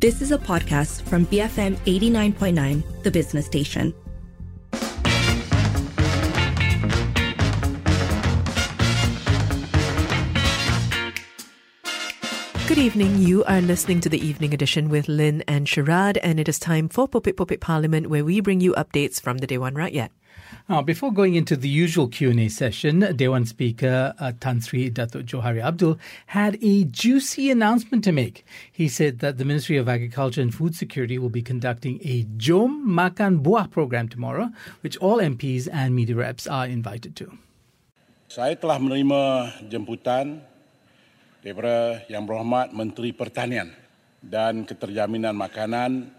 This is a podcast from BFM 89.9, the business station. Good evening. You are listening to the evening edition with Lynn and Sharad, and it is time for Popit Popit Parliament, where we bring you updates from the Dewan Rakyat. Now, before going into the usual Q&A session, Dewan Speaker uh, Tan Sri Datuk Johari Abdul had a juicy announcement to make. He said that the Ministry of Agriculture and Food Security will be conducting a Jom Makan Buah program tomorrow, which all MPs and media reps are invited to. Saya telah menerima jemputan daripada Yang Berhormat Menteri Pertanian dan Keterjaminan Makanan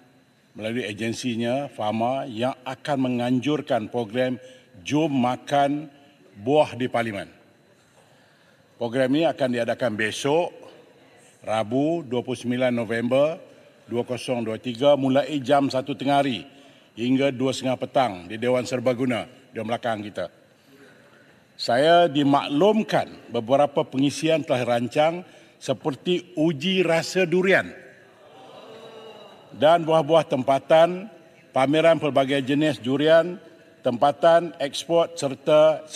melalui agensinya FAMA yang akan menganjurkan program Jom Makan Buah di Parlimen. Program ini akan diadakan besok, Rabu 29 November 2023 mulai jam 1 tengah hari hingga 2.30 petang di Dewan Serbaguna di belakang kita saya dimaklumkan beberapa pengisian telah rancang seperti uji rasa durian dan buah-buah tempatan, pameran pelbagai jenis durian, tempatan ekspor serta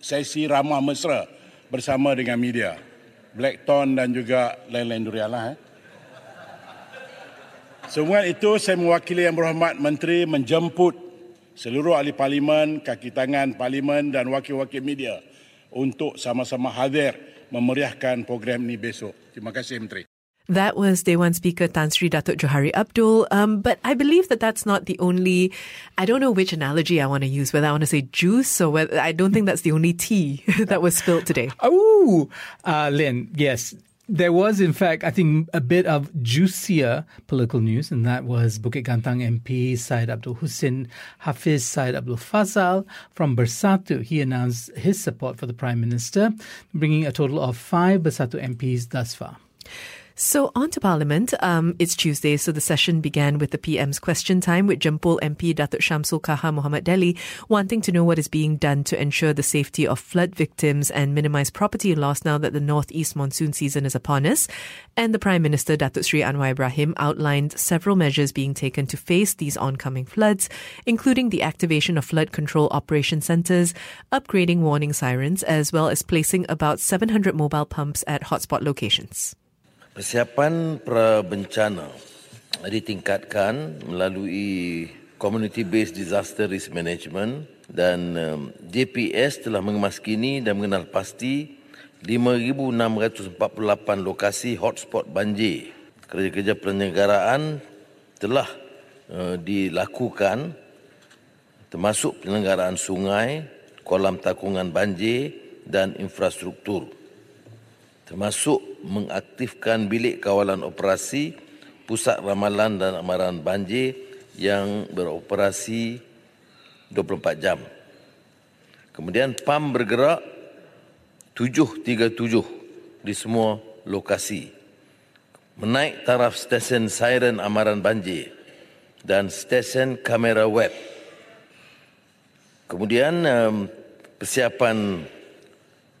sesi ramah mesra bersama dengan media. Blackton dan juga lain-lain durian lah. Eh. Semua itu saya mewakili Yang Berhormat Menteri menjemput seluruh ahli parlimen, kaki tangan parlimen dan wakil-wakil media untuk sama-sama hadir memeriahkan program ini besok. Terima kasih Menteri. That was day one Speaker Tan Sri Datuk Johari Abdul. Um, but I believe that that's not the only, I don't know which analogy I want to use, whether I want to say juice or whether, I don't think that's the only tea that was spilled today. Oh, uh, Lynn, yes. There was, in fact, I think, a bit of juicier political news, and that was Bukit Gantang MP Syed Abdul Hussein Hafiz Syed Abdul Fazal from Bersatu. He announced his support for the Prime Minister, bringing a total of five Bersatu MPs thus far. So on to Parliament. Um, it's Tuesday, so the session began with the PM's question time with Jempol MP Datuk Shamsul Kaha Muhammad Delhi wanting to know what is being done to ensure the safety of flood victims and minimize property loss now that the northeast monsoon season is upon us. And the Prime Minister Datuk Sri Anwar Ibrahim outlined several measures being taken to face these oncoming floods, including the activation of flood control operation centers, upgrading warning sirens, as well as placing about 700 mobile pumps at hotspot locations. Persiapan pra-bencana ditingkatkan melalui Community Based Disaster Risk Management dan um, JPS telah mengemaskini dan mengenal pasti 5,648 lokasi hotspot banjir. Kerja-kerja penyelenggaraan telah uh, dilakukan termasuk penyelenggaraan sungai, kolam takungan banjir dan infrastruktur termasuk mengaktifkan bilik kawalan operasi pusat ramalan dan amaran banjir yang beroperasi 24 jam. Kemudian PAM bergerak 737 di semua lokasi. Menaik taraf stesen siren amaran banjir dan stesen kamera web. Kemudian persiapan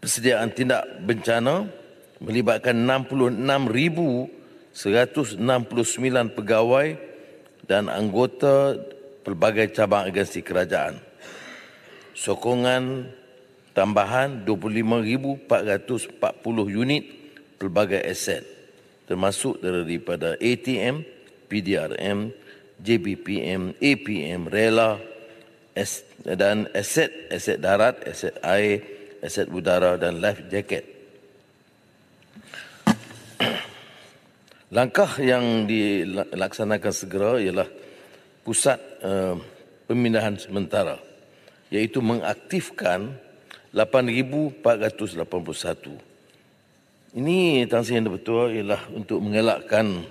persediaan tindak bencana melibatkan 66,169 pegawai dan anggota pelbagai cabang agensi kerajaan. Sokongan tambahan 25,440 unit pelbagai aset termasuk daripada ATM, PDRM, JBPM, APM, RELA dan aset-aset darat, aset air, aset udara dan life jacket. Langkah yang dilaksanakan segera ialah pusat uh, pemindahan sementara iaitu mengaktifkan 8481. Ini tangsi yang betul ialah untuk mengelakkan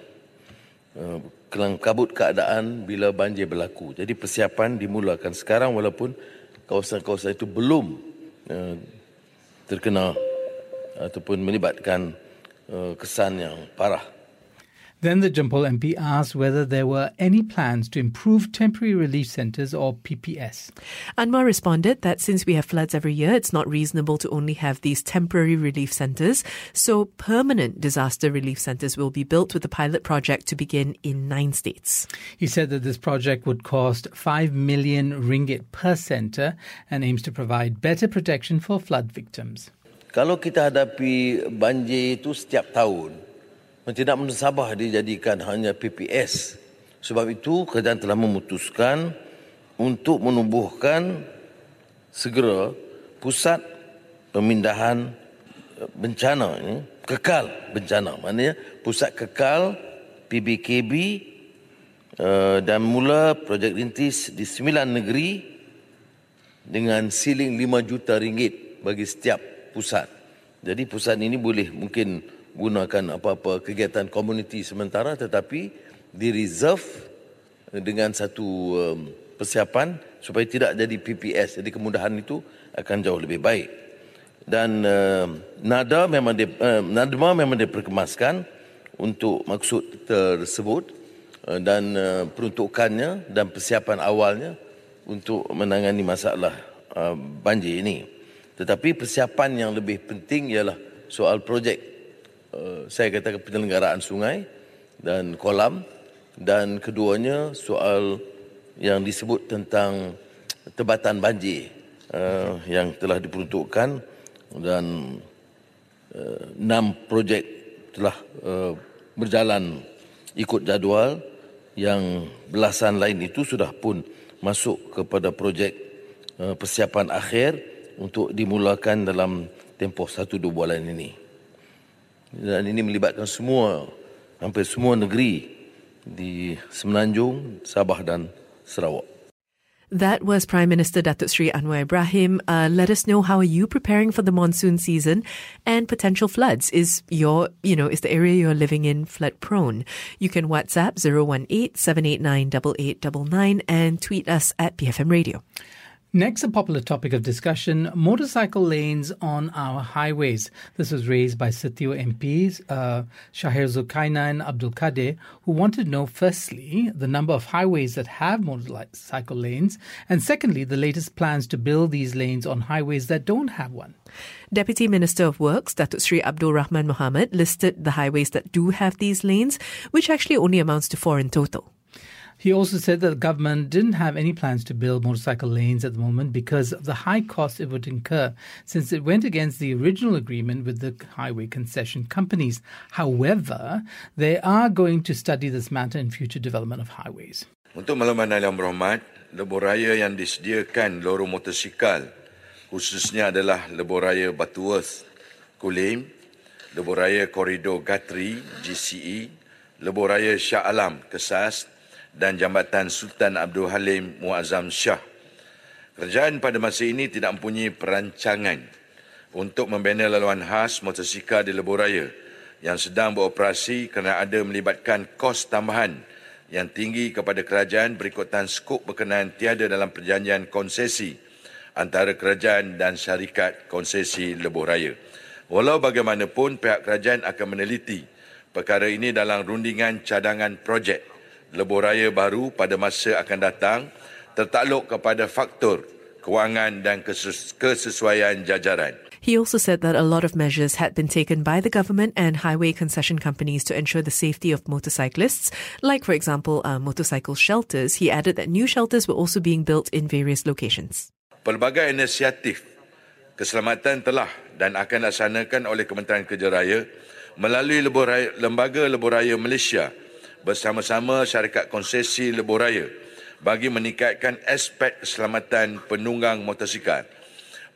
uh, kelang kabut keadaan bila banjir berlaku. Jadi persiapan dimulakan sekarang walaupun kawasan-kawasan itu belum uh, terkena ataupun melibatkan uh, kesan yang parah. Then the Jampol MP asked whether there were any plans to improve temporary relief centres or PPS. Anwar responded that since we have floods every year, it's not reasonable to only have these temporary relief centres. So permanent disaster relief centres will be built with the pilot project to begin in nine states. He said that this project would cost 5 million ringgit per centre and aims to provide better protection for flood victims. Kalau kita hadapi banjir itu setiap tahun, tidak mensabah dijadikan hanya PPS. Sebab itu kerajaan telah memutuskan untuk menubuhkan segera pusat pemindahan eh, bencana ini kekal bencana maknanya pusat kekal PBKB eh, dan mula projek rintis di sembilan negeri dengan siling 5 juta ringgit bagi setiap pusat. Jadi pusat ini boleh mungkin gunakan apa-apa kegiatan komuniti sementara tetapi di reserve dengan satu um, persiapan supaya tidak jadi PPS jadi kemudahan itu akan jauh lebih baik. Dan uh, nada memang di, uh, nadma memang diperkemaskan untuk maksud tersebut uh, dan uh, peruntukannya dan persiapan awalnya untuk menangani masalah uh, banjir ini. Tetapi persiapan yang lebih penting ialah soal projek saya katakan penyelenggaraan sungai dan kolam. Dan keduanya soal yang disebut tentang tebatan banjir uh, yang telah diperuntukkan dan uh, enam projek telah uh, berjalan ikut jadual yang belasan lain itu sudah pun masuk kepada projek uh, persiapan akhir untuk dimulakan dalam tempoh satu dua bulan ini dan ini melibatkan semua hampir semua negeri di Semenanjung, Sabah dan Sarawak. That was Prime Minister Datuk Sri Anwar Ibrahim. Uh, let us know how are you preparing for the monsoon season and potential floods. Is your, you know, is the area you're living in flood prone? You can WhatsApp 018 789 8899 and tweet us at BFM Radio. Next, a popular topic of discussion motorcycle lanes on our highways. This was raised by Satio MPs, uh, Shahir Zulkarnain Abdul Kadir, who wanted to know firstly, the number of highways that have motorcycle lanes, and secondly, the latest plans to build these lanes on highways that don't have one. Deputy Minister of Works, Datuk Sri Abdul Rahman Mohammed, listed the highways that do have these lanes, which actually only amounts to four in total. He also said that the government didn't have any plans to build motorcycle lanes at the moment because of the high cost it would incur, since it went against the original agreement with the highway concession companies. However, they are going to study this matter in future development of highways. Untuk makluman yang berhormat, lebuh raya yang disediakan lorong motosikal khususnya adalah lebuh raya Butterworth, Kulim, lebuh raya koridor Gatri, GCE, lebuh raya Shah Alam, Kesas, dan Jambatan Sultan Abdul Halim Muazzam Shah. Kerajaan pada masa ini tidak mempunyai perancangan untuk membina laluan khas motosikal di Lebuh Raya yang sedang beroperasi kerana ada melibatkan kos tambahan yang tinggi kepada kerajaan berikutan skop berkenaan tiada dalam perjanjian konsesi antara kerajaan dan syarikat konsesi Lebuh Raya. Walau bagaimanapun pihak kerajaan akan meneliti perkara ini dalam rundingan cadangan projek lebuh raya baru pada masa akan datang tertakluk kepada faktor kewangan dan kesesuaian jajaran. He also said that a lot of measures had been taken by the government and highway concession companies to ensure the safety of motorcyclists, like, for example, uh, motorcycle shelters. He added that new shelters were also being built in various locations. Pelbagai inisiatif keselamatan telah dan akan dilaksanakan oleh Kementerian Kerja Raya melalui Lembaga Lebuh Raya Malaysia bersama-sama syarikat konsesi lebuh raya bagi meningkatkan aspek keselamatan penunggang motosikal.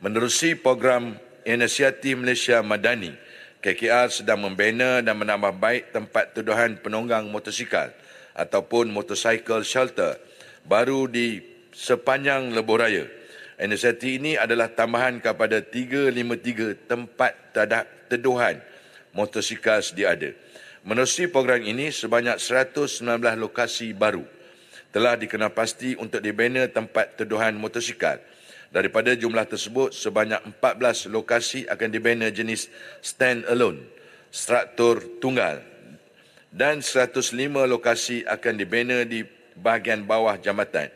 Menerusi program Inisiatif Malaysia Madani, KKR sedang membina dan menambah baik tempat tuduhan penunggang motosikal ataupun motorcycle shelter baru di sepanjang lebuh raya. Inisiatif ini adalah tambahan kepada 353 tempat teduhan motosikal sedia ada. Menerusi program ini, sebanyak 119 lokasi baru telah dikenal pasti untuk dibina tempat teduhan motosikal. Daripada jumlah tersebut, sebanyak 14 lokasi akan dibina jenis stand alone, struktur tunggal dan 105 lokasi akan dibina di bahagian bawah jambatan.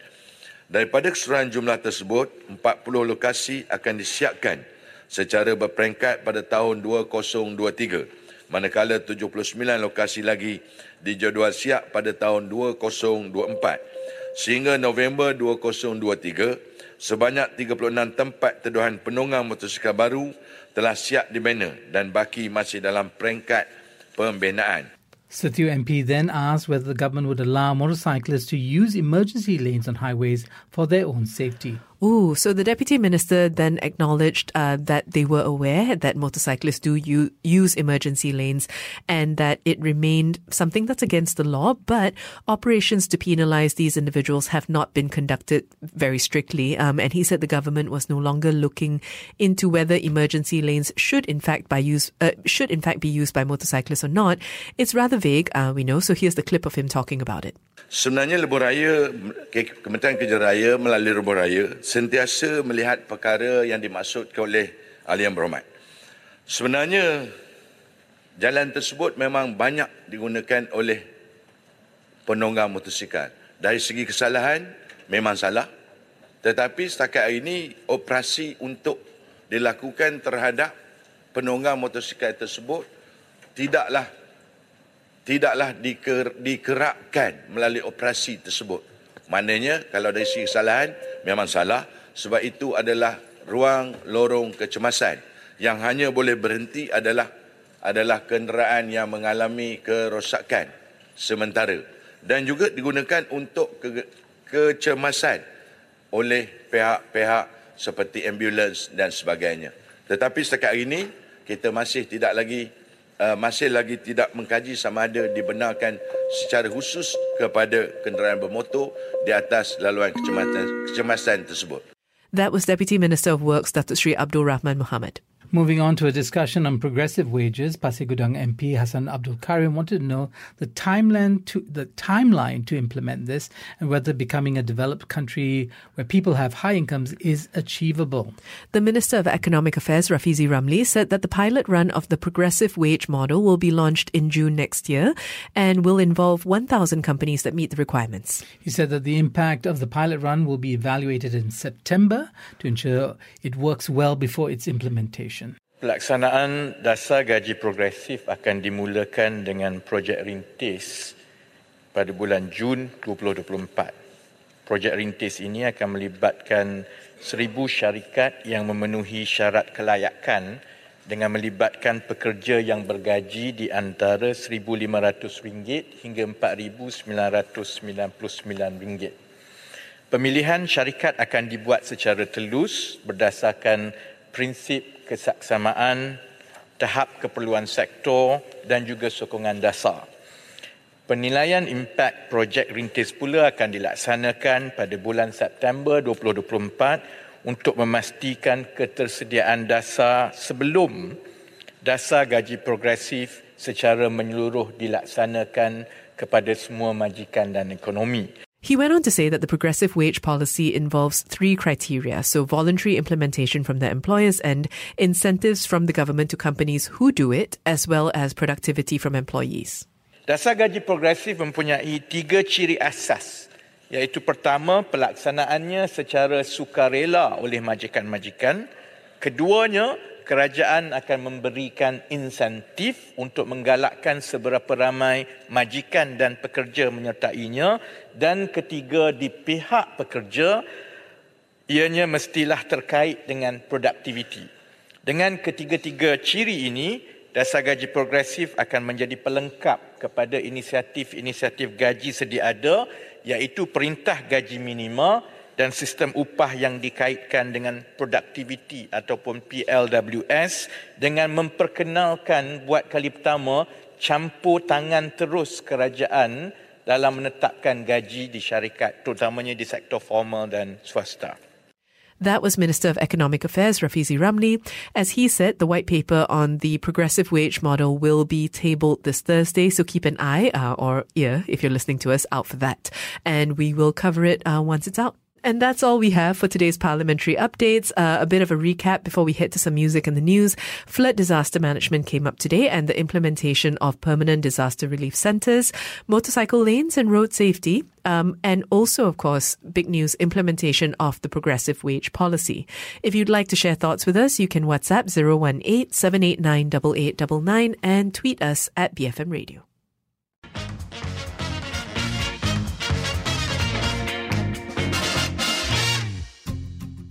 Daripada keseluruhan jumlah tersebut, 40 lokasi akan disiapkan secara berperingkat pada tahun 2023, manakala 79 lokasi lagi dijadual siap pada tahun 2024. Sehingga November 2023, sebanyak 36 tempat teduhan penunggang motosikal baru telah siap dibina dan baki masih dalam peringkat pembinaan. Sethu MP then asked whether the government would allow motorcyclists to use emergency lanes on highways for their own safety. Ooh, so the deputy minister then acknowledged uh, that they were aware that motorcyclists do u- use emergency lanes and that it remained something that's against the law, but operations to penalize these individuals have not been conducted very strictly. Um, and he said the government was no longer looking into whether emergency lanes should in fact by use uh, should in fact be used by motorcyclists or not. It's rather vague, uh, we know. So here's the clip of him talking about it. Sebenarnya Kementerian melalui sentiasa melihat perkara yang dimaksudkan oleh ahli yang berhormat. Sebenarnya jalan tersebut memang banyak digunakan oleh penunggang motosikal. Dari segi kesalahan memang salah. Tetapi setakat hari ini operasi untuk dilakukan terhadap penunggang motosikal tersebut tidaklah tidaklah diker, dikerakkan melalui operasi tersebut. Maknanya kalau dari segi kesalahan memang salah. Sebab itu adalah ruang lorong kecemasan. Yang hanya boleh berhenti adalah adalah kenderaan yang mengalami kerosakan sementara. Dan juga digunakan untuk ke, kecemasan oleh pihak-pihak seperti ambulans dan sebagainya. Tetapi setakat ini kita masih tidak lagi uh, masih lagi tidak mengkaji sama ada dibenarkan secara khusus kepada kenderaan bermotor di atas laluan kecemasan, kecemasan tersebut. That was Deputy Minister of Works Datuk Sri Abdul Rahman Muhammad. Moving on to a discussion on progressive wages, Pasir Gudang MP Hassan Abdul Karim wanted to know the timeline to the timeline to implement this and whether becoming a developed country where people have high incomes is achievable. The Minister of Economic Affairs, Rafizi Ramli, said that the pilot run of the progressive wage model will be launched in June next year and will involve 1,000 companies that meet the requirements. He said that the impact of the pilot run will be evaluated in September to ensure it works well before its implementation. Pelaksanaan dasar gaji progresif akan dimulakan dengan projek rintis pada bulan Jun 2024. Projek rintis ini akan melibatkan seribu syarikat yang memenuhi syarat kelayakan dengan melibatkan pekerja yang bergaji di antara RM1,500 hingga RM4,999. Pemilihan syarikat akan dibuat secara telus berdasarkan prinsip kesaksamaan, tahap keperluan sektor dan juga sokongan dasar. Penilaian impak projek rintis pula akan dilaksanakan pada bulan September 2024 untuk memastikan ketersediaan dasar sebelum dasar gaji progresif secara menyeluruh dilaksanakan kepada semua majikan dan ekonomi. He went on to say that the progressive wage policy involves three criteria so, voluntary implementation from the employer's end, incentives from the government to companies who do it, as well as productivity from employees. Dasar gaji progresif mempunyai tiga ciri asas, iaitu pertama, pelaksanaannya secara sukarela oleh majikan-majikan. Keduanya, kerajaan akan memberikan insentif untuk menggalakkan seberapa ramai majikan dan pekerja menyertainya dan ketiga di pihak pekerja ianya mestilah terkait dengan produktiviti. Dengan ketiga-tiga ciri ini, dasar gaji progresif akan menjadi pelengkap kepada inisiatif-inisiatif gaji sedia ada iaitu perintah gaji minima dan sistem upah yang dikaitkan dengan ataupun PLWS dengan memperkenalkan buat kali pertama campur tangan terus kerajaan dalam menetapkan gaji di syarikat terutamanya di sektor formal dan swasta. That was Minister of Economic Affairs Rafizi Ramli. As he said, the white paper on the progressive wage model will be tabled this Thursday, so keep an eye uh, or ear if you're listening to us out for that. And we will cover it uh, once it's out. And that's all we have for today's parliamentary updates. Uh, a bit of a recap before we head to some music and the news. Flood disaster management came up today and the implementation of permanent disaster relief centres, motorcycle lanes and road safety. Um, and also, of course, big news implementation of the progressive wage policy. If you'd like to share thoughts with us, you can WhatsApp 018 789 8899 and tweet us at BFM Radio.